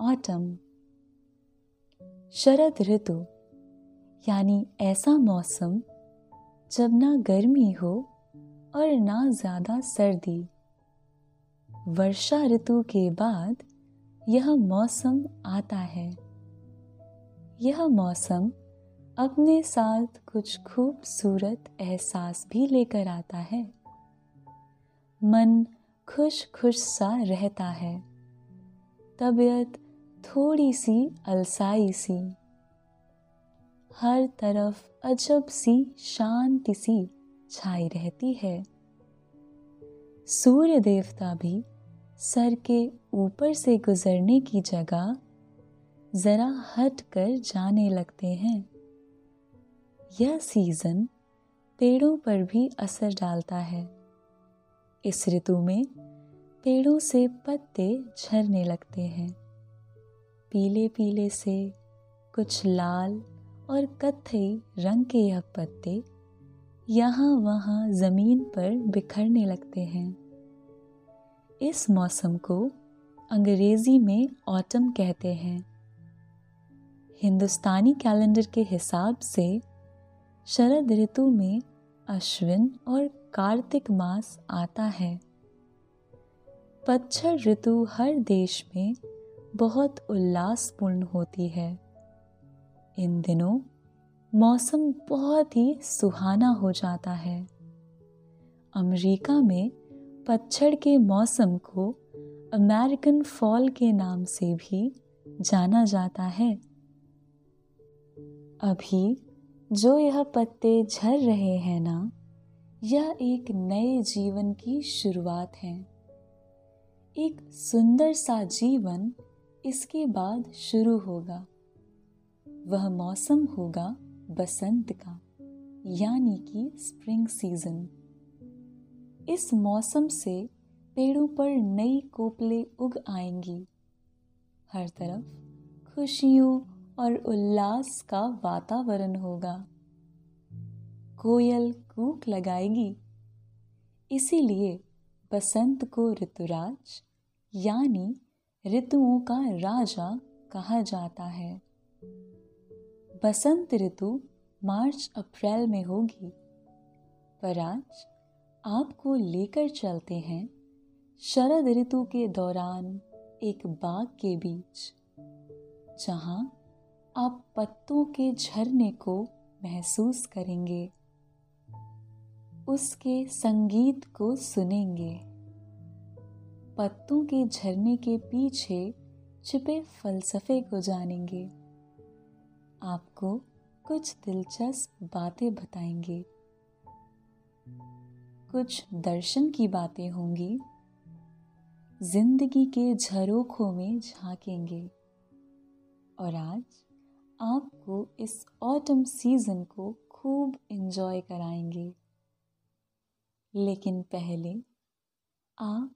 Autumn शरद ऋतु, यानी ऐसा मौसम, जब ना गर्मी हो और ना ज़्यादा सर्दी। वर्षा ऋतु के बाद यह मौसम आता है। यह मौसम अपने साथ कुछ खूबसूरत एहसास भी लेकर आता है। मन खुश खुश सा रहता है। तबीयत थोड़ी सी अलसाई सी। हर तरफ़ अजब सी शांति सी छाई रहती है। सूर्य देवता भी सर के ऊपर से गुजरने की जगह जरा हट कर जाने लगते हैं। यह सीज़न पेड़ों पर भी असर डालता है। इस ऋतु में पेड़ों से पत्ते झरने लगते हैं। पीले पीले से कुछ लाल और कत्थई रंग के यह पत्ते यहाँ वहाँ ज़मीन पर बिखरने लगते हैं। इस मौसम को अंग्रेज़ी में ऑटम कहते हैं। हिंदुस्तानी कैलेंडर के हिसाब से शरद ऋतु में अश्विन और कार्तिक मास आता है। पतझड़ ऋतु हर देश में बहुत उल्लासपूर्ण होती है। इन दिनों मौसम बहुत ही सुहाना हो जाता है। अमेरिका में पतझड़ के मौसम को अमेरिकन फॉल के नाम से भी जाना जाता है। अभी जो यह पत्ते झर रहे हैं ना, यह एक नए जीवन की शुरुआत है। एक सुंदर सा जीवन इसके बाद शुरू होगा। वह मौसम होगा बसंत का, यानी कि स्प्रिंग सीज़न इस मौसम से पेड़ों पर नई कोपले उग आएँगी। हर तरफ़ खुशियों और उल्लास का वातावरण होगा। कोयल कूक लगाएगी। इसीलिए बसंत को ऋतुराज, यानी ऋतुओं का राजा कहा जाता है। बसंत ऋतु मार्च, अप्रैल में होगी। पर आज आपको लेकर चलते हैं शरद ऋतु के दौरान एक बाग के बीच, जहाँ आप पत्तों के झरने को महसूस करेंगे, उसके संगीत को सुनेंगे। पत्तों के झरने के पीछे छिपे फलसफे को जानेंगे। आपको कुछ दिलचस्प बातें बताएँगे। कुछ दर्शन की बातें होंगी। ज़िंदगी के झरोखों में झांकेंगे। और आज आपको इस ऑटम सीज़न को खूब एंजॉय कराएँगे। लेकिन पहले आप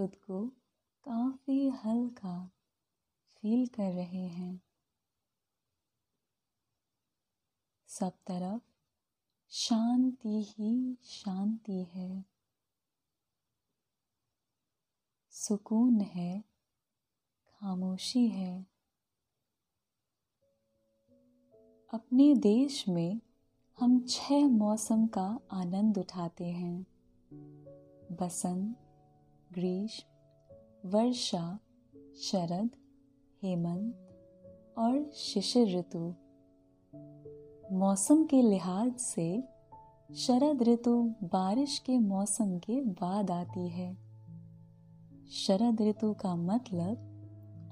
खुद को काफ़ी हल्का फील कर रहे हैं। सब तरफ़ शांति ही शांति है। सुकून है, खामोशी है। अपने देश में हम छह मौसम का आनंद उठाते हैं। बसंत ग्रीष्म वर्षा, शरद, हेमंत और शिशिर ऋतु। मौसम के लिहाज से शरद ऋतु बारिश के मौसम के बाद आती है। शरद ऋतु का मतलब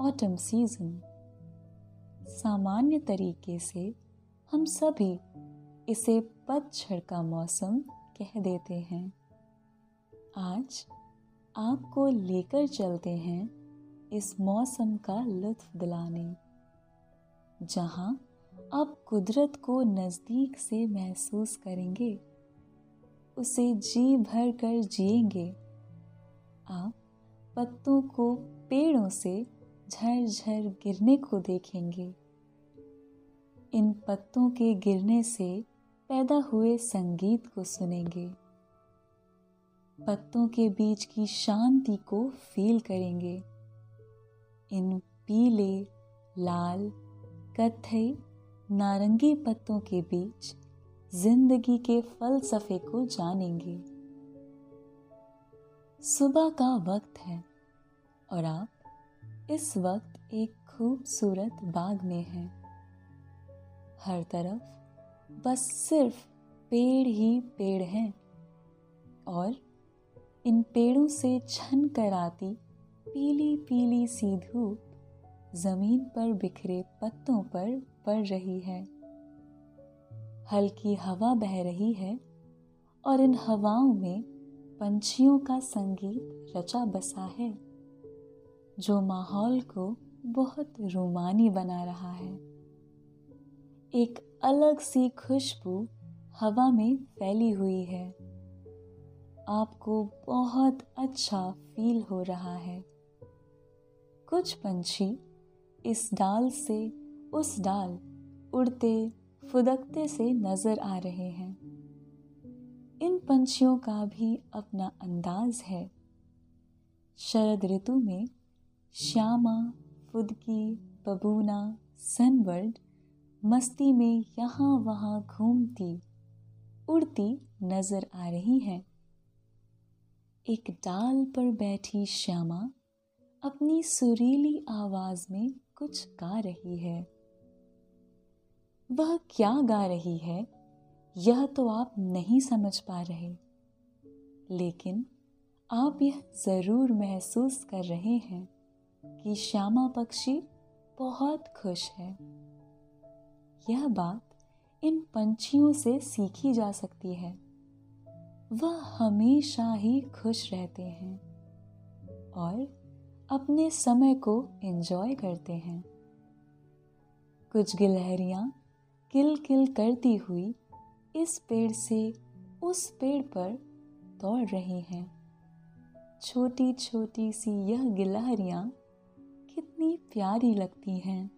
ऑटम सीज़न सामान्य तरीके से हम सभी इसे पतझड़ का मौसम कह देते हैं। आज आपको लेकर चलते हैं इस मौसम का लुत्फ दिलाने, जहाँ आप कुदरत को नज़दीक से महसूस करेंगे, उसे जी भर कर जिएँगे। आप पत्तों को पेड़ों से झरझर गिरने को देखेंगे। इन पत्तों के गिरने से पैदा हुए संगीत को सुनेंगे। पत्तों के बीच की शांति को फील करेंगे। इन पीले, लाल कथई नारंगी पत्तों के बीच ज़िंदगी के फलसफे को जानेंगे। सुबह का वक्त है और आप इस वक्त एक खूबसूरत बाग में हैं। हर तरफ़ बस सिर्फ़ पेड़ ही पेड़ हैं और इन पेड़ों से छन कर आती पीली पीली सी धूप ज़मीन पर बिखरे पत्तों पर पड़ रही है। हल्की हवा बह रही है और इन हवाओं में पंछियों का संगीत रचा बसा है, जो माहौल को बहुत रोमानी बना रहा है। एक अलग सी खुशबू हवा में फैली हुई है। आपको बहुत अच्छा फील हो रहा है। कुछ पंछी इस डाल से, उस डाल उड़ते, फुदकते से नज़र आ रहे हैं। इन पंछियों का भी अपना अंदाज है। शरद ऋतु में श्यामा, फुदकी, बबूना, सनबर्ड मस्ती में यहाँ वहाँ घूमती, उड़ती नज़र आ रही है। एक डाल पर बैठी श्यामा अपनी सुरीली आवाज़ में कुछ गा रही है। वह क्या गा रही है, यह तो आप नहीं समझ पा रहे। लेकिन आप यह ज़रूर महसूस कर रहे हैं कि श्यामा पक्षी बहुत खुश है। यह बात इन पंछियों से सीखी जा सकती है। वह हमेशा ही खुश रहते हैं और अपने समय को एंजॉय करते हैं। कुछ गिलहरियाँ किल किल करती हुई इस पेड़ से उस पेड़ पर दौड़ रही हैं। छोटी छोटी सी यह गिलहरियाँ कितनी प्यारी लगती हैं।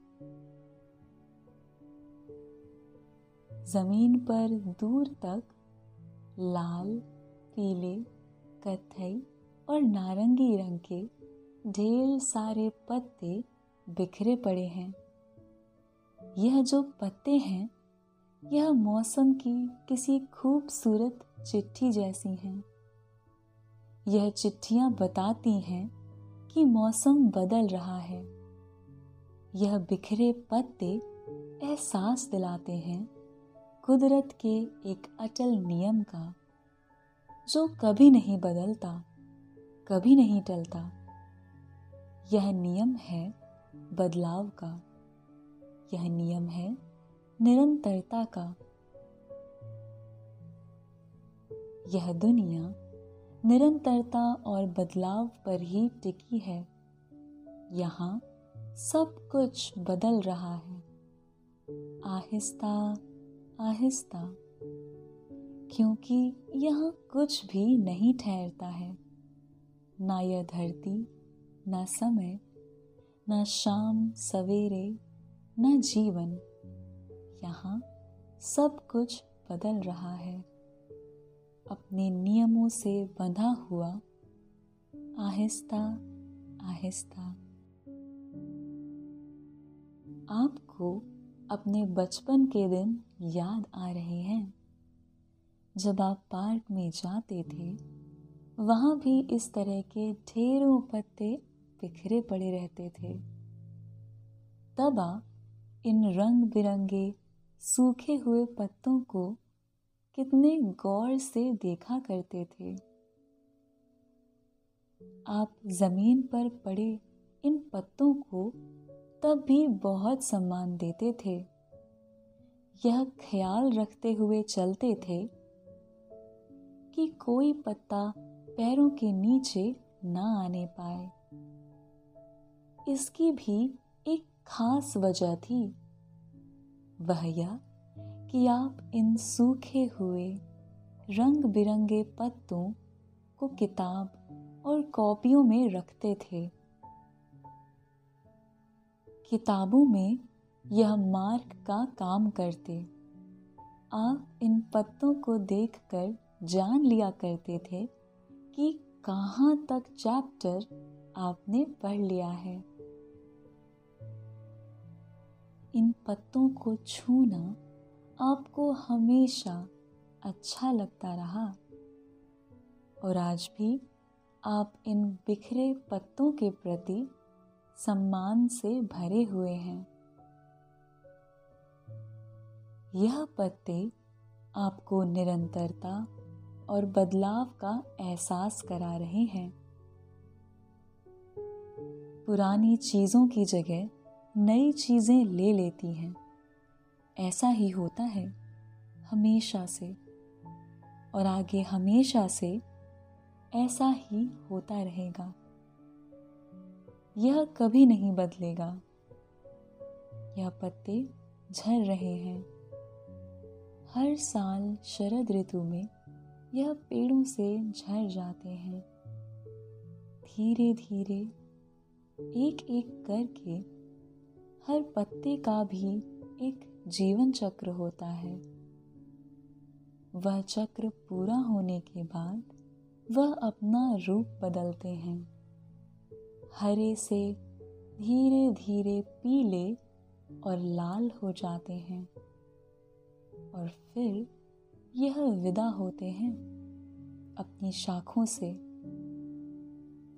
ज़मीन पर दूर तक लाल, पीले कथई और नारंगी रंग के ढेर सारे पत्ते बिखरे पड़े हैं। यह जो पत्ते हैं, यह मौसम की किसी खूबसूरत चिट्ठी जैसी हैं। यह चिट्ठियाँ बताती हैं कि मौसम बदल रहा है। यह बिखरे पत्ते एहसास दिलाते हैं कुदरत के एक अटल नियम का, जो कभी नहीं बदलता, कभी नहीं टलता, यह नियम है बदलाव का। यह नियम है निरंतरता का। यह दुनिया निरंतरता और बदलाव पर ही टिकी है। यहाँ सब कुछ बदल रहा है। आहिस्ता आहिस्ता। क्योंकि यहाँ कुछ भी नहीं ठहरता है। ना यह धरती, ना समय, ना शाम, सवेरे, ना जीवन। यहाँ सब कुछ बदल रहा है। अपने नियमों से बंधा हुआ। आहिस्ता आहिस्ता। आपको अपने बचपन के दिन याद आ रहे हैं। जब आप पार्क में जाते थे, वहाँ भी इस तरह के ढेरों पत्ते बिखरे पड़े रहते थे। तब आप इन रंग बिरंगे सूखे हुए पत्तों को कितने गौर से देखा करते थे। आप ज़मीन पर पड़े इन पत्तों को तब भी बहुत सम्मान देते थे। यह ख्याल रखते हुए चलते थे कि कोई पत्ता पैरों के नीचे ना आने पाए। इसकी भी एक खास वजह थी। वह यह कि आप इन सूखे हुए रंग बिरंगे पत्तों को किताब और कॉपियों में रखते थे। किताबों में यह मार्क का काम करते। आप इन पत्तों को देखकर जान लिया करते थे कि कहाँ तक चैप्टर आपने पढ़ लिया है। इन पत्तों को छूना आपको हमेशा अच्छा लगता रहा। और आज भी आप इन बिखरे पत्तों के प्रति सम्मान से भरे हुए हैं। यह पत्ते आपको निरंतरता और बदलाव का एहसास करा रहे हैं। पुरानी चीज़ों की जगह नई चीज़ें ले लेती हैं। ऐसा ही होता है हमेशा से और आगे हमेशा से ऐसा ही होता रहेगा। यह कभी नहीं बदलेगा। यह पत्ते झर रहे हैं। हर साल शरद ऋतु में यह पेड़ों से झर जाते हैं। धीरे धीरे एक एक करके हर पत्ते का भी एक जीवन चक्र होता है। वह चक्र पूरा होने के बाद वह अपना रूप बदलते हैं। हरे से धीरे धीरे पीले और लाल हो जाते हैं और फिर यह विदा होते हैं अपनी शाखों से।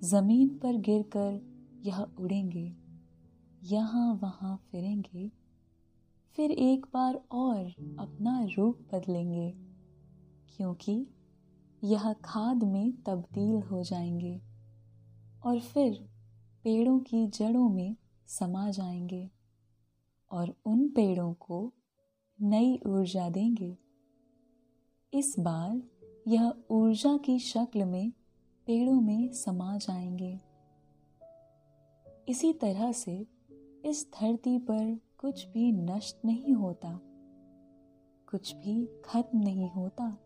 ज़मीन पर गिरकर यह उड़ेंगे, यहाँ वहाँ फिरेंगे, फिर एक बार और अपना रूप बदलेंगे, क्योंकि यह खाद में तब्दील हो जाएँगे और फिर पेड़ों की जड़ों में समा जाएँगे और उन पेड़ों को नई ऊर्जा देंगे। इस बार यह ऊर्जा की शक्ल में पेड़ों में समा जाएँगे। इसी तरह से इस धरती पर कुछ भी नष्ट नहीं होता, कुछ भी खत्म नहीं होता,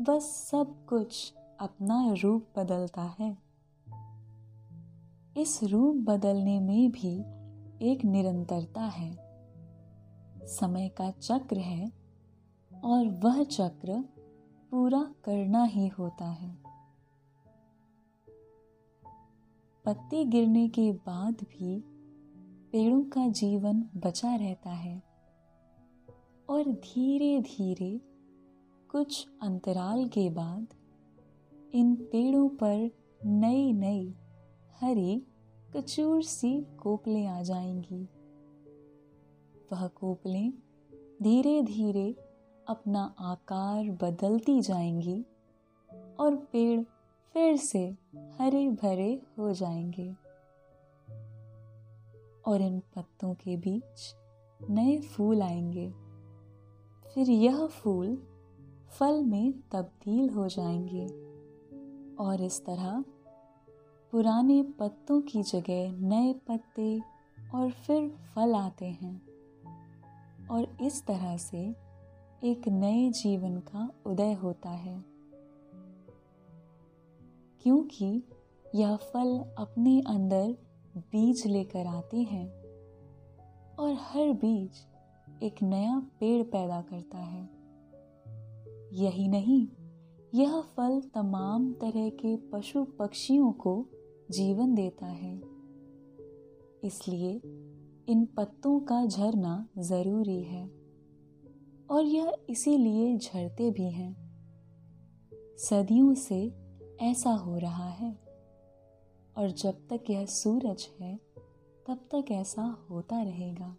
बस सब कुछ अपना रूप बदलता है। इस रूप बदलने में भी एक निरंतरता है। समय का चक्र है और वह चक्र पूरा करना ही होता है। पत्ते गिरने के बाद भी पेड़ों का जीवन बचा रहता है और धीरे धीरे कुछ अंतराल के बाद इन पेड़ों पर नई नई हरी कचूर सी कोपलें आ जाएँगी। वह कोपलें धीरे धीरे अपना आकार बदलती जाएँगी और पेड़ फिर से हरे भरे हो जाएँगे। और इन पत्तों के बीच नए फूल आएँगे। फिर यह फूल फल में तब्दील हो जाएँगे और इस तरह पुराने पत्तों की जगह नए पत्ते और फिर फल आते हैं। और इस तरह से एक नए जीवन का उदय होता है। क्योंकि यह फल अपने अंदर बीज लेकर आते हैं और हर बीज एक नया पेड़ पैदा करता है। यही नहीं, यह फल तमाम तरह के पशु पक्षियों को जीवन देता है। इसलिए इन पत्तों का झरना ज़रूरी है और यह इसीलिए झरते भी हैं। सदियों से ऐसा हो रहा है और जब तक यह सूरज है, तब तक ऐसा होता रहेगा।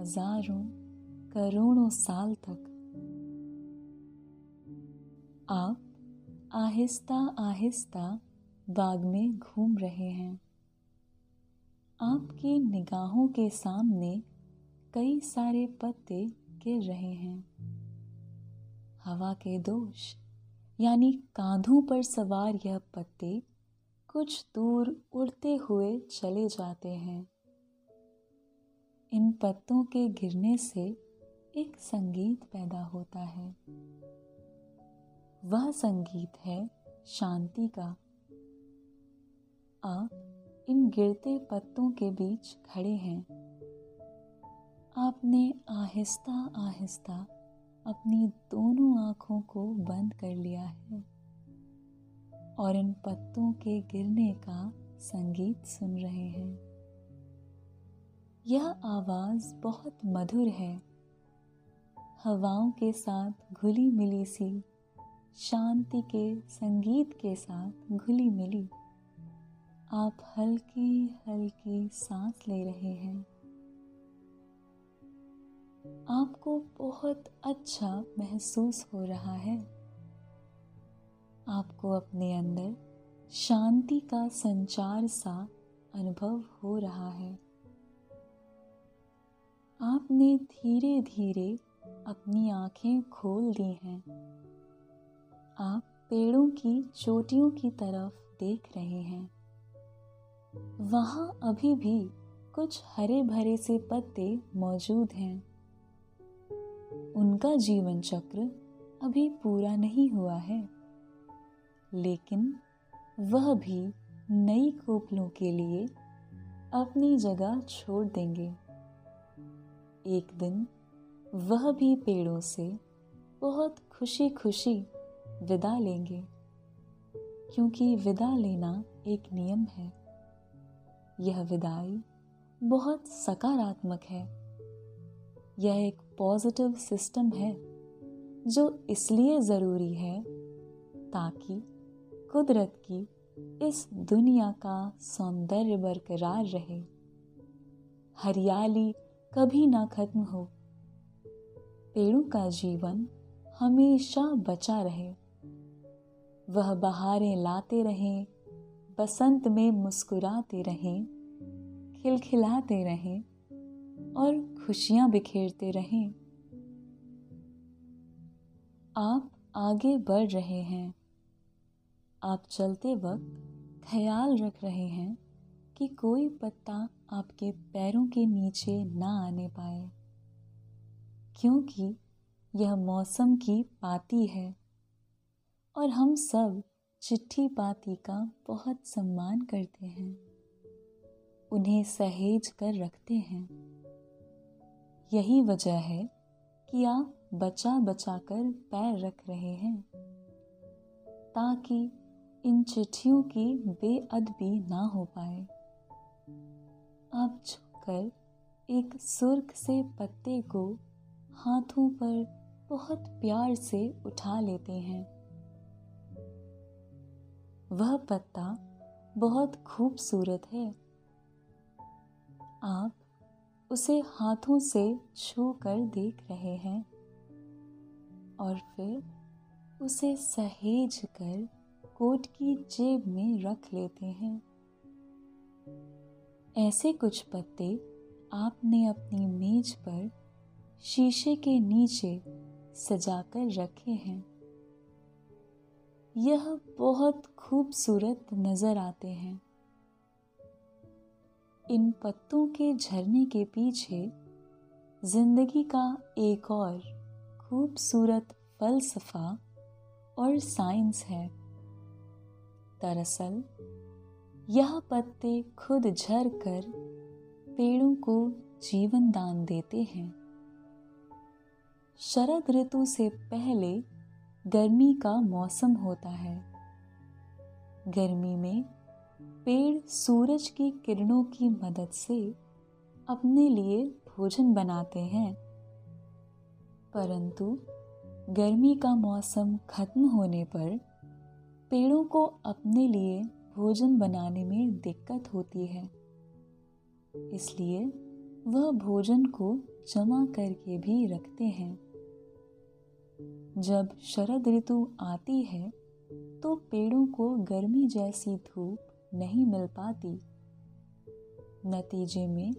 हज़ारों, करोड़ों साल तक। आप आहिस्ता आहिस्ता बाग में घूम रहे हैं। आपकी निगाहों के सामने कई सारे पत्ते गिर रहे हैं। हवा के दोष, यानी कांधों पर सवार यह पत्ते कुछ दूर उड़ते हुए चले जाते हैं। इन पत्तों के गिरने से एक संगीत पैदा होता है। वह संगीत है शांति का। आप इन गिरते पत्तों के बीच खड़े हैं। आपने आहिस्ता आहिस्ता अपनी दोनों आँखों को बंद कर लिया है और इन पत्तों के गिरने का संगीत सुन रहे हैं। यह आवाज़ बहुत मधुर है। हवाओं के साथ घुली मिली सी, शांति के संगीत के साथ घुली मिली। आप हल्की हल्की सांस ले रहे हैं। आपको बहुत अच्छा महसूस हो रहा है। आपको अपने अंदर शांति का संचार सा अनुभव हो रहा है। आपने धीरे धीरे अपनी आँखें खोल दी हैं। आप पेड़ों की चोटियों की तरफ़ देख रहे हैं। वहाँ अभी भी कुछ हरे भरे से पत्ते मौजूद हैं। उनका जीवन चक्र अभी पूरा नहीं हुआ है, लेकिन वह भी नई कोपलों के लिए अपनी जगह छोड़ देंगे। एक दिन वह भी पेड़ों से बहुत खुशी खुशी विदा लेंगे, क्योंकि विदा लेना एक नियम है। यह विदाई बहुत सकारात्मक है। यह एक पॉजिटिव सिस्टम है, जो इसलिए ज़रूरी है ताकि कुदरत की इस दुनिया का सौंदर्य बरकरार रहे। हरियाली कभी ना खत्म हो। पेड़ों का जीवन हमेशा बचा रहे। वह बहारें लाते रहें बसंत में मुस्कुराते रहें, खिलखिलाते रहें और खुशियाँ बिखेरते रहें। आप आगे बढ़ रहे हैं। आप चलते वक्त ख्याल रख रहे हैं कि कोई पत्ता आपके पैरों के नीचे ना आने पाए, क्योंकि यह मौसम की पाती है और हम सब चिट्ठी पाती का बहुत सम्मान करते हैं। उन्हें सहेज कर रखते हैं। यही वजह है कि आप बचा बचा कर पैर रख रहे हैं, ताकि इन चिट्ठियों की बेअदबी ना हो पाए। आप झुककर एक सुर्ख से पत्ते को हाथों पर बहुत प्यार से उठा लेते हैं। वह पत्ता बहुत खूबसूरत है। आप उसे हाथों से छू कर देख रहे हैं और फिर उसे सहेज कर कोट की जेब में रख लेते हैं। ऐसे कुछ पत्ते आपने अपनी मेज पर शीशे के नीचे सजाकर रखे हैं। यह बहुत खूबसूरत नज़र आते हैं। इन पत्तों के झरने के पीछे ज़िंदगी का एक और खूबसूरत फलसफा और साइंस है। दरअसल, यह पत्ते खुद झर कर पेड़ों को जीवन दान देते हैं। शरद ऋतु से पहले गर्मी का मौसम होता है। गर्मी में पेड़ सूरज की किरणों की मदद से अपने लिए भोजन बनाते हैं। परंतु गर्मी का मौसम खत्म होने पर पेड़ों को अपने लिए भोजन बनाने में दिक्कत होती है। इसलिए वह भोजन को जमा करके भी रखते हैं। जब शरद ऋतु आती है तो पेड़ों को गर्मी जैसी धूप नहीं मिल पाती। नतीजे में,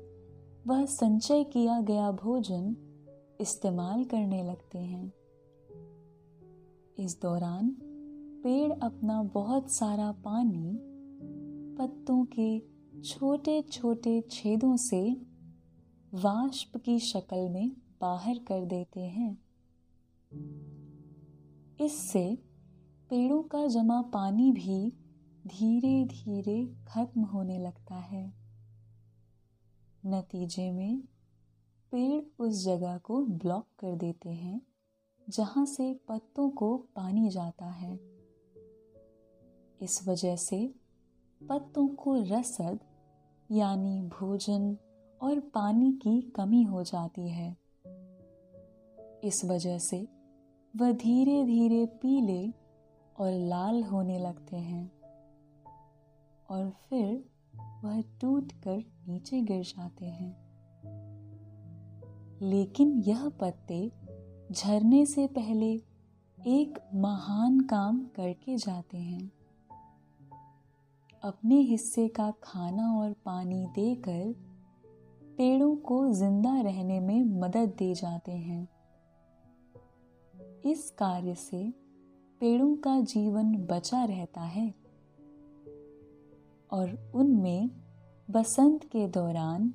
वह संचय किया गया भोजन इस्तेमाल करने लगते हैं। इस दौरान, पेड़ अपना बहुत सारा पानी पत्तों के छोटे छोटे छेदों से वाष्प की शक्ल में बाहर कर देते हैं। इससे पेड़ों का जमा पानी भी धीरे धीरे खत्म होने लगता है। नतीजे में, पेड़ उस जगह को ब्लॉक कर देते हैं, जहाँ से पत्तों को पानी जाता है। इस वजह से पत्तों को रसद, यानी भोजन और पानी की कमी हो जाती है। इस वजह से वह धीरे धीरे पीले और लाल होने लगते हैं और फिर वह टूट कर नीचे गिर जाते हैं। लेकिन यह पत्ते झरने से पहले एक महान काम करके जाते हैं। अपने हिस्से का खाना और पानी देकर पेड़ों को ज़िंदा रहने में मदद दे जाते हैं। इस कार्य से पेड़ों का जीवन बचा रहता है। और उनमें बसंत के दौरान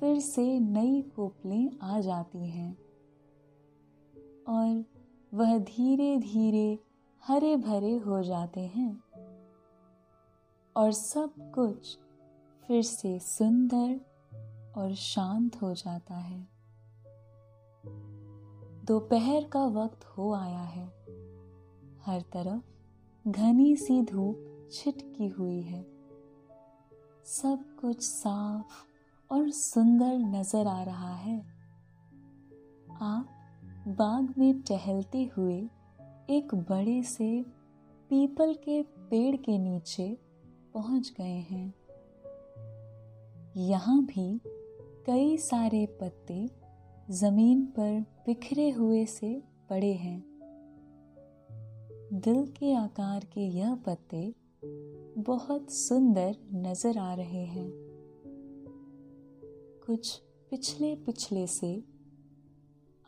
फिर से नई कोपलें आ जाती हैं। और वह धीरे धीरे हरे भरे हो जाते हैं। और सब कुछ फिर से सुंदर और शांत हो जाता है। दोपहर का वक्त हो आया है। हर तरफ़ घनी सी धूप छिटकी हुई है। सब कुछ साफ़ और सुंदर नज़र आ रहा है। आप बाग में टहलते हुए एक बड़े से पीपल के पेड़ के नीचे पहुँच गए हैं। यहाँ भी कई सारे पत्ते ज़मीन पर बिखरे हुए से पड़े हैं। दिल के आकार के यह पत्ते बहुत सुंदर नज़र आ रहे हैं। कुछ पिछले पिछले से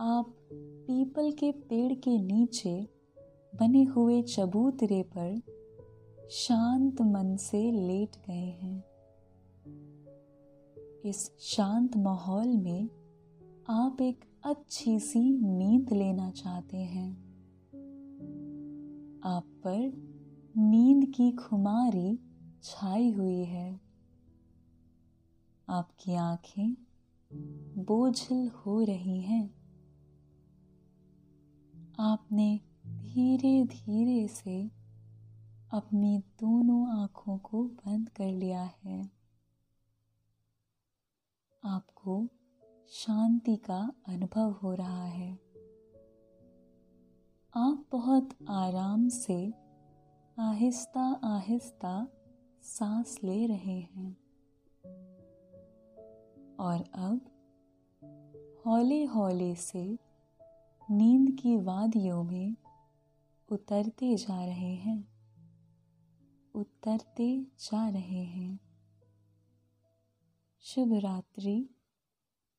आप पीपल के पेड़ के नीचे बने हुए चबूतरे पर शांत मन से लेट गए हैं। इस शांत माहौल में आप एक अच्छी सी नींद लेना चाहते हैं। आप पर नींद की खुमारी छाई हुई है। आपकी आँखें बोझल हो रही हैं। आपने धीरे धीरे से अपनी दोनों आँखों को बंद कर लिया है। आपको शांति का अनुभव हो रहा है। आप बहुत आराम से आहिस्ता आहिस्ता सांस ले रहे हैं। और अब हौले हौले से नींद की वादियों में उतरते जा रहे हैं। उतरते जा रहे हैं। शुभ रात्रि।